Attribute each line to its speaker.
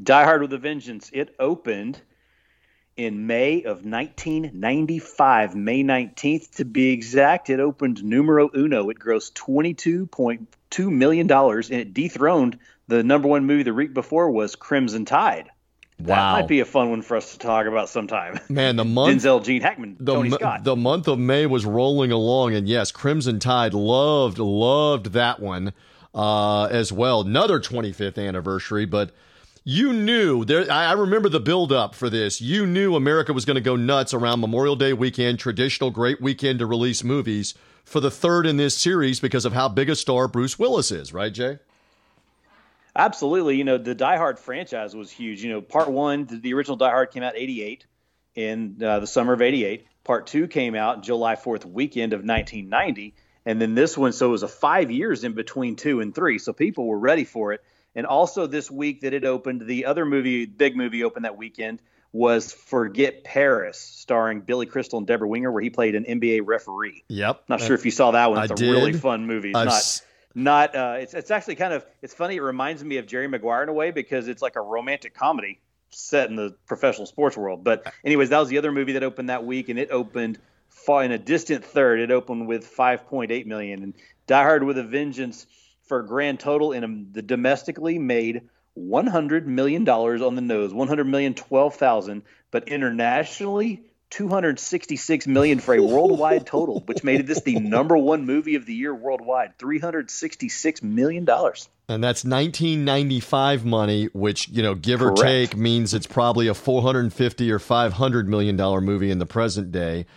Speaker 1: Die Hard with a Vengeance. It opened in May of 1995, May 19th to be exact. It opened numero uno. It grossed $22.2 million and it dethroned the number one movie the week before was Crimson Tide.
Speaker 2: Wow.
Speaker 1: That might be a fun one for us to talk about sometime.
Speaker 2: Man, the month
Speaker 1: Denzel, Gene Hackman,
Speaker 2: the,
Speaker 1: Tony
Speaker 2: mo-
Speaker 1: Scott.
Speaker 2: the month of May was rolling along, and yes, Crimson Tide loved loved that one uh, as well. Another 25th anniversary, but you knew there. I remember the build up for this. You knew America was going to go nuts around Memorial Day weekend, traditional great weekend to release movies for the third in this series because of how big a star Bruce Willis is, right, Jay?
Speaker 1: Absolutely. You know, the Die Hard franchise was huge. You know, part one, the, the original Die Hard came out 88 in uh, the summer of 88. Part two came out July 4th weekend of 1990. And then this one, so it was a five years in between two and three. So people were ready for it. And also this week that it opened, the other movie, big movie opened that weekend was Forget Paris, starring Billy Crystal and Debra Winger, where he played an NBA referee.
Speaker 2: Yep.
Speaker 1: Not sure if you saw that one.
Speaker 2: I
Speaker 1: It's a
Speaker 2: did.
Speaker 1: really fun movie. It's
Speaker 2: I've
Speaker 1: not
Speaker 2: s-
Speaker 1: not uh, it's it's actually kind of it's funny. It reminds me of Jerry Maguire in a way because it's like a romantic comedy set in the professional sports world. But anyways, that was the other movie that opened that week, and it opened far in a distant third. It opened with 5.8 million, and Die Hard with a Vengeance for a grand total in a, the domestically made 100 million dollars on the nose, 100 million 12,000, but internationally 266 million for a worldwide total, which made this the number one movie of the year worldwide. 366 million dollars.
Speaker 2: And that's 1995 money, which, you know, give or take means it's probably a 450 or 500 million dollar movie in the present day.